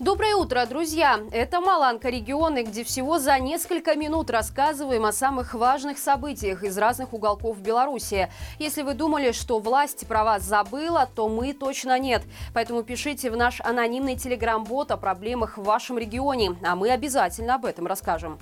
Доброе утро, друзья! Это Маланка регионы, где всего за несколько минут рассказываем о самых важных событиях из разных уголков Беларуси. Если вы думали, что власть про вас забыла, то мы точно нет. Поэтому пишите в наш анонимный телеграм-бот о проблемах в вашем регионе, а мы обязательно об этом расскажем.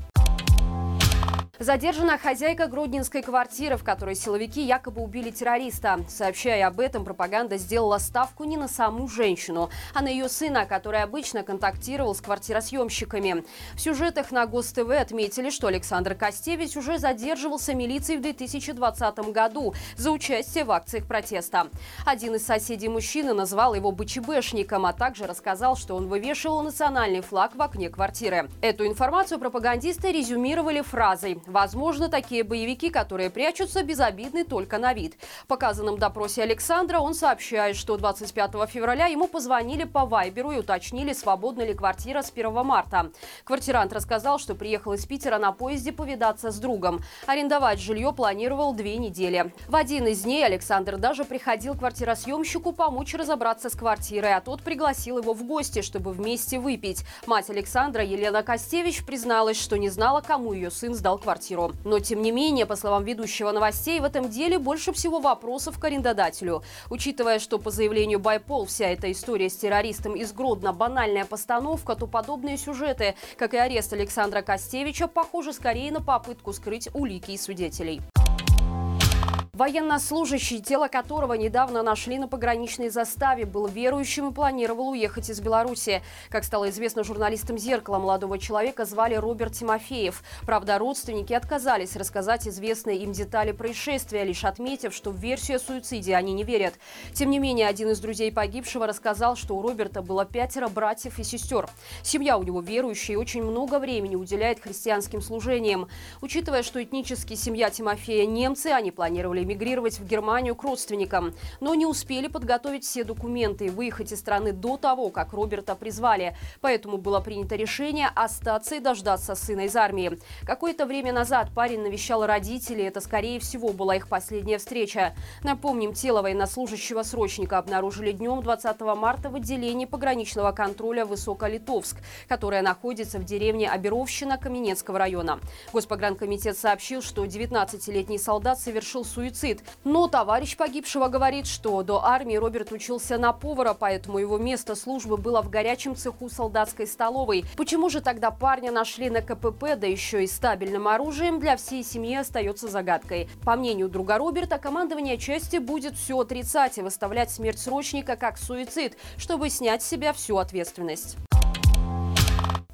Задержана хозяйка Гродненской квартиры, в которой силовики якобы убили террориста. Сообщая об этом, пропаганда сделала ставку не на саму женщину, а на ее сына, который обычно контактировал с квартиросъемщиками. В сюжетах на ГосТВ отметили, что Александр Костевич уже задерживался милицией в 2020 году за участие в акциях протеста. Один из соседей мужчины назвал его БЧБшником, а также рассказал, что он вывешивал национальный флаг в окне квартиры. Эту информацию пропагандисты резюмировали фразой Возможно, такие боевики, которые прячутся, безобидны только на вид. В показанном допросе Александра он сообщает, что 25 февраля ему позвонили по Вайберу и уточнили, свободна ли квартира с 1 марта. Квартирант рассказал, что приехал из Питера на поезде повидаться с другом. Арендовать жилье планировал две недели. В один из дней Александр даже приходил к квартиросъемщику помочь разобраться с квартирой, а тот пригласил его в гости, чтобы вместе выпить. Мать Александра Елена Костевич призналась, что не знала, кому ее сын сдал квартиру квартиру. Но, тем не менее, по словам ведущего новостей, в этом деле больше всего вопросов к арендодателю. Учитывая, что по заявлению Байпол вся эта история с террористом из Гродно банальная постановка, то подобные сюжеты, как и арест Александра Костевича, похожи скорее на попытку скрыть улики и свидетелей. Военнослужащий, тело которого недавно нашли на пограничной заставе, был верующим и планировал уехать из Беларуси. Как стало известно журналистам «Зеркала», молодого человека звали Роберт Тимофеев. Правда, родственники отказались рассказать известные им детали происшествия, лишь отметив, что в версию о суициде они не верят. Тем не менее, один из друзей погибшего рассказал, что у Роберта было пятеро братьев и сестер. Семья у него верующая и очень много времени уделяет христианским служениям. Учитывая, что этнически семья Тимофея немцы, они планировали эмигрировать в Германию к родственникам, но не успели подготовить все документы и выехать из страны до того, как Роберта призвали. Поэтому было принято решение остаться и дождаться сына из армии. Какое-то время назад парень навещал родителей, это, скорее всего, была их последняя встреча. Напомним, тело военнослужащего срочника обнаружили днем 20 марта в отделении пограничного контроля Высоколитовск, которое находится в деревне Оберовщина Каменецкого района. Госпогранкомитет сообщил, что 19-летний солдат совершил суицид суицид. Но товарищ погибшего говорит, что до армии Роберт учился на повара, поэтому его место службы было в горячем цеху солдатской столовой. Почему же тогда парня нашли на КПП, да еще и стабильным оружием, для всей семьи остается загадкой. По мнению друга Роберта, командование части будет все отрицать и выставлять смерть срочника как суицид, чтобы снять с себя всю ответственность.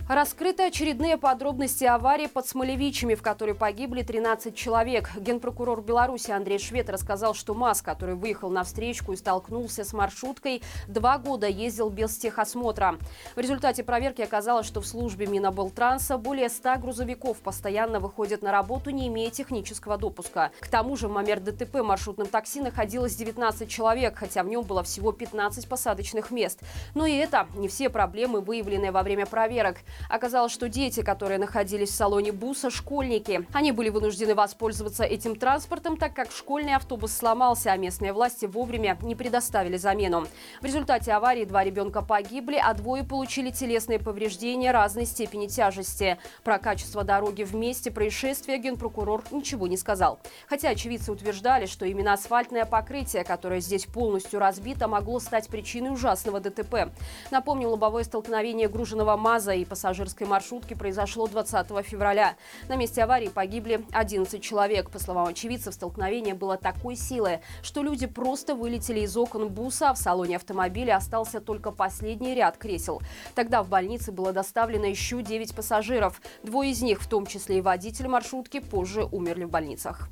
Раскрыты очередные подробности аварии под Смолевичами, в которой погибли 13 человек. Генпрокурор Беларуси Андрей Швед рассказал, что МАЗ, который выехал на встречку и столкнулся с маршруткой, два года ездил без техосмотра. В результате проверки оказалось, что в службе Минобелтранса более 100 грузовиков постоянно выходят на работу, не имея технического допуска. К тому же в момент ДТП маршрутном такси находилось 19 человек, хотя в нем было всего 15 посадочных мест. Но и это не все проблемы, выявленные во время проверок. Оказалось, что дети, которые находились в салоне буса, школьники. Они были вынуждены воспользоваться этим транспортом, так как школьный автобус сломался, а местные власти вовремя не предоставили замену. В результате аварии два ребенка погибли, а двое получили телесные повреждения разной степени тяжести. Про качество дороги в месте происшествия генпрокурор ничего не сказал. Хотя очевидцы утверждали, что именно асфальтное покрытие, которое здесь полностью разбито, могло стать причиной ужасного ДТП. Напомню, лобовое столкновение груженного МАЗа и пассажиров пассажирской маршрутки произошло 20 февраля. На месте аварии погибли 11 человек. По словам очевидцев, столкновение было такой силы, что люди просто вылетели из окон буса, а в салоне автомобиля остался только последний ряд кресел. Тогда в больнице было доставлено еще 9 пассажиров. Двое из них, в том числе и водитель маршрутки, позже умерли в больницах.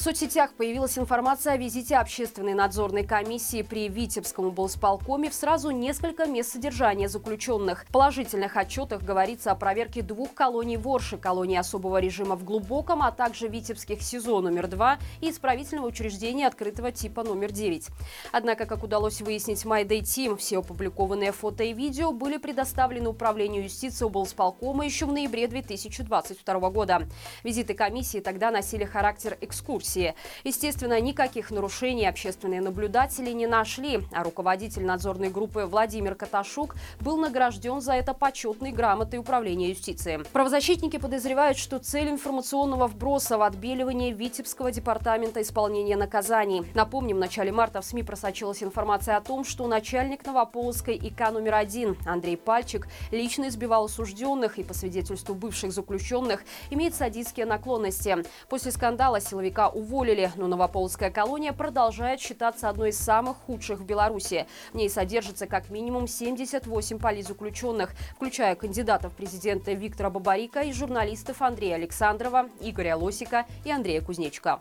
В соцсетях появилась информация о визите общественной надзорной комиссии при Витебском облсполкоме в сразу несколько мест содержания заключенных. В положительных отчетах говорится о проверке двух колоний Ворши, колонии особого режима в Глубоком, а также Витебских СИЗО номер 2 и исправительного учреждения открытого типа номер 9. Однако, как удалось выяснить MyDay Team, все опубликованные фото и видео были предоставлены Управлению юстиции облсполкома еще в ноябре 2022 года. Визиты комиссии тогда носили характер экскурсии Белоруссии. Естественно, никаких нарушений общественные наблюдатели не нашли, а руководитель надзорной группы Владимир Каташук был награжден за это почетной грамотой Управления юстиции. Правозащитники подозревают, что цель информационного вброса в отбеливание Витебского департамента исполнения наказаний. Напомним, в начале марта в СМИ просочилась информация о том, что начальник Новополоцкой ИК номер один Андрей Пальчик лично избивал осужденных и, по свидетельству бывших заключенных, имеет садистские наклонности. После скандала силовика уволили, но Новополоцкая колония продолжает считаться одной из самых худших в Беларуси. В ней содержится как минимум 78 политзаключенных, включая кандидатов президента Виктора Бабарика и журналистов Андрея Александрова, Игоря Лосика и Андрея Кузнечка.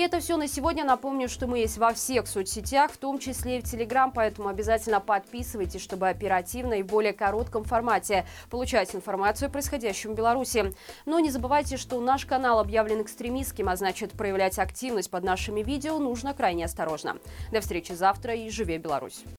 Это все на сегодня. Напомню, что мы есть во всех соцсетях, в том числе и в Телеграм, поэтому обязательно подписывайтесь, чтобы оперативно и в более коротком формате получать информацию о происходящем в Беларуси. Но не забывайте, что наш канал объявлен экстремистским, а значит проявлять активность под нашими видео нужно крайне осторожно. До встречи завтра и живи Беларусь!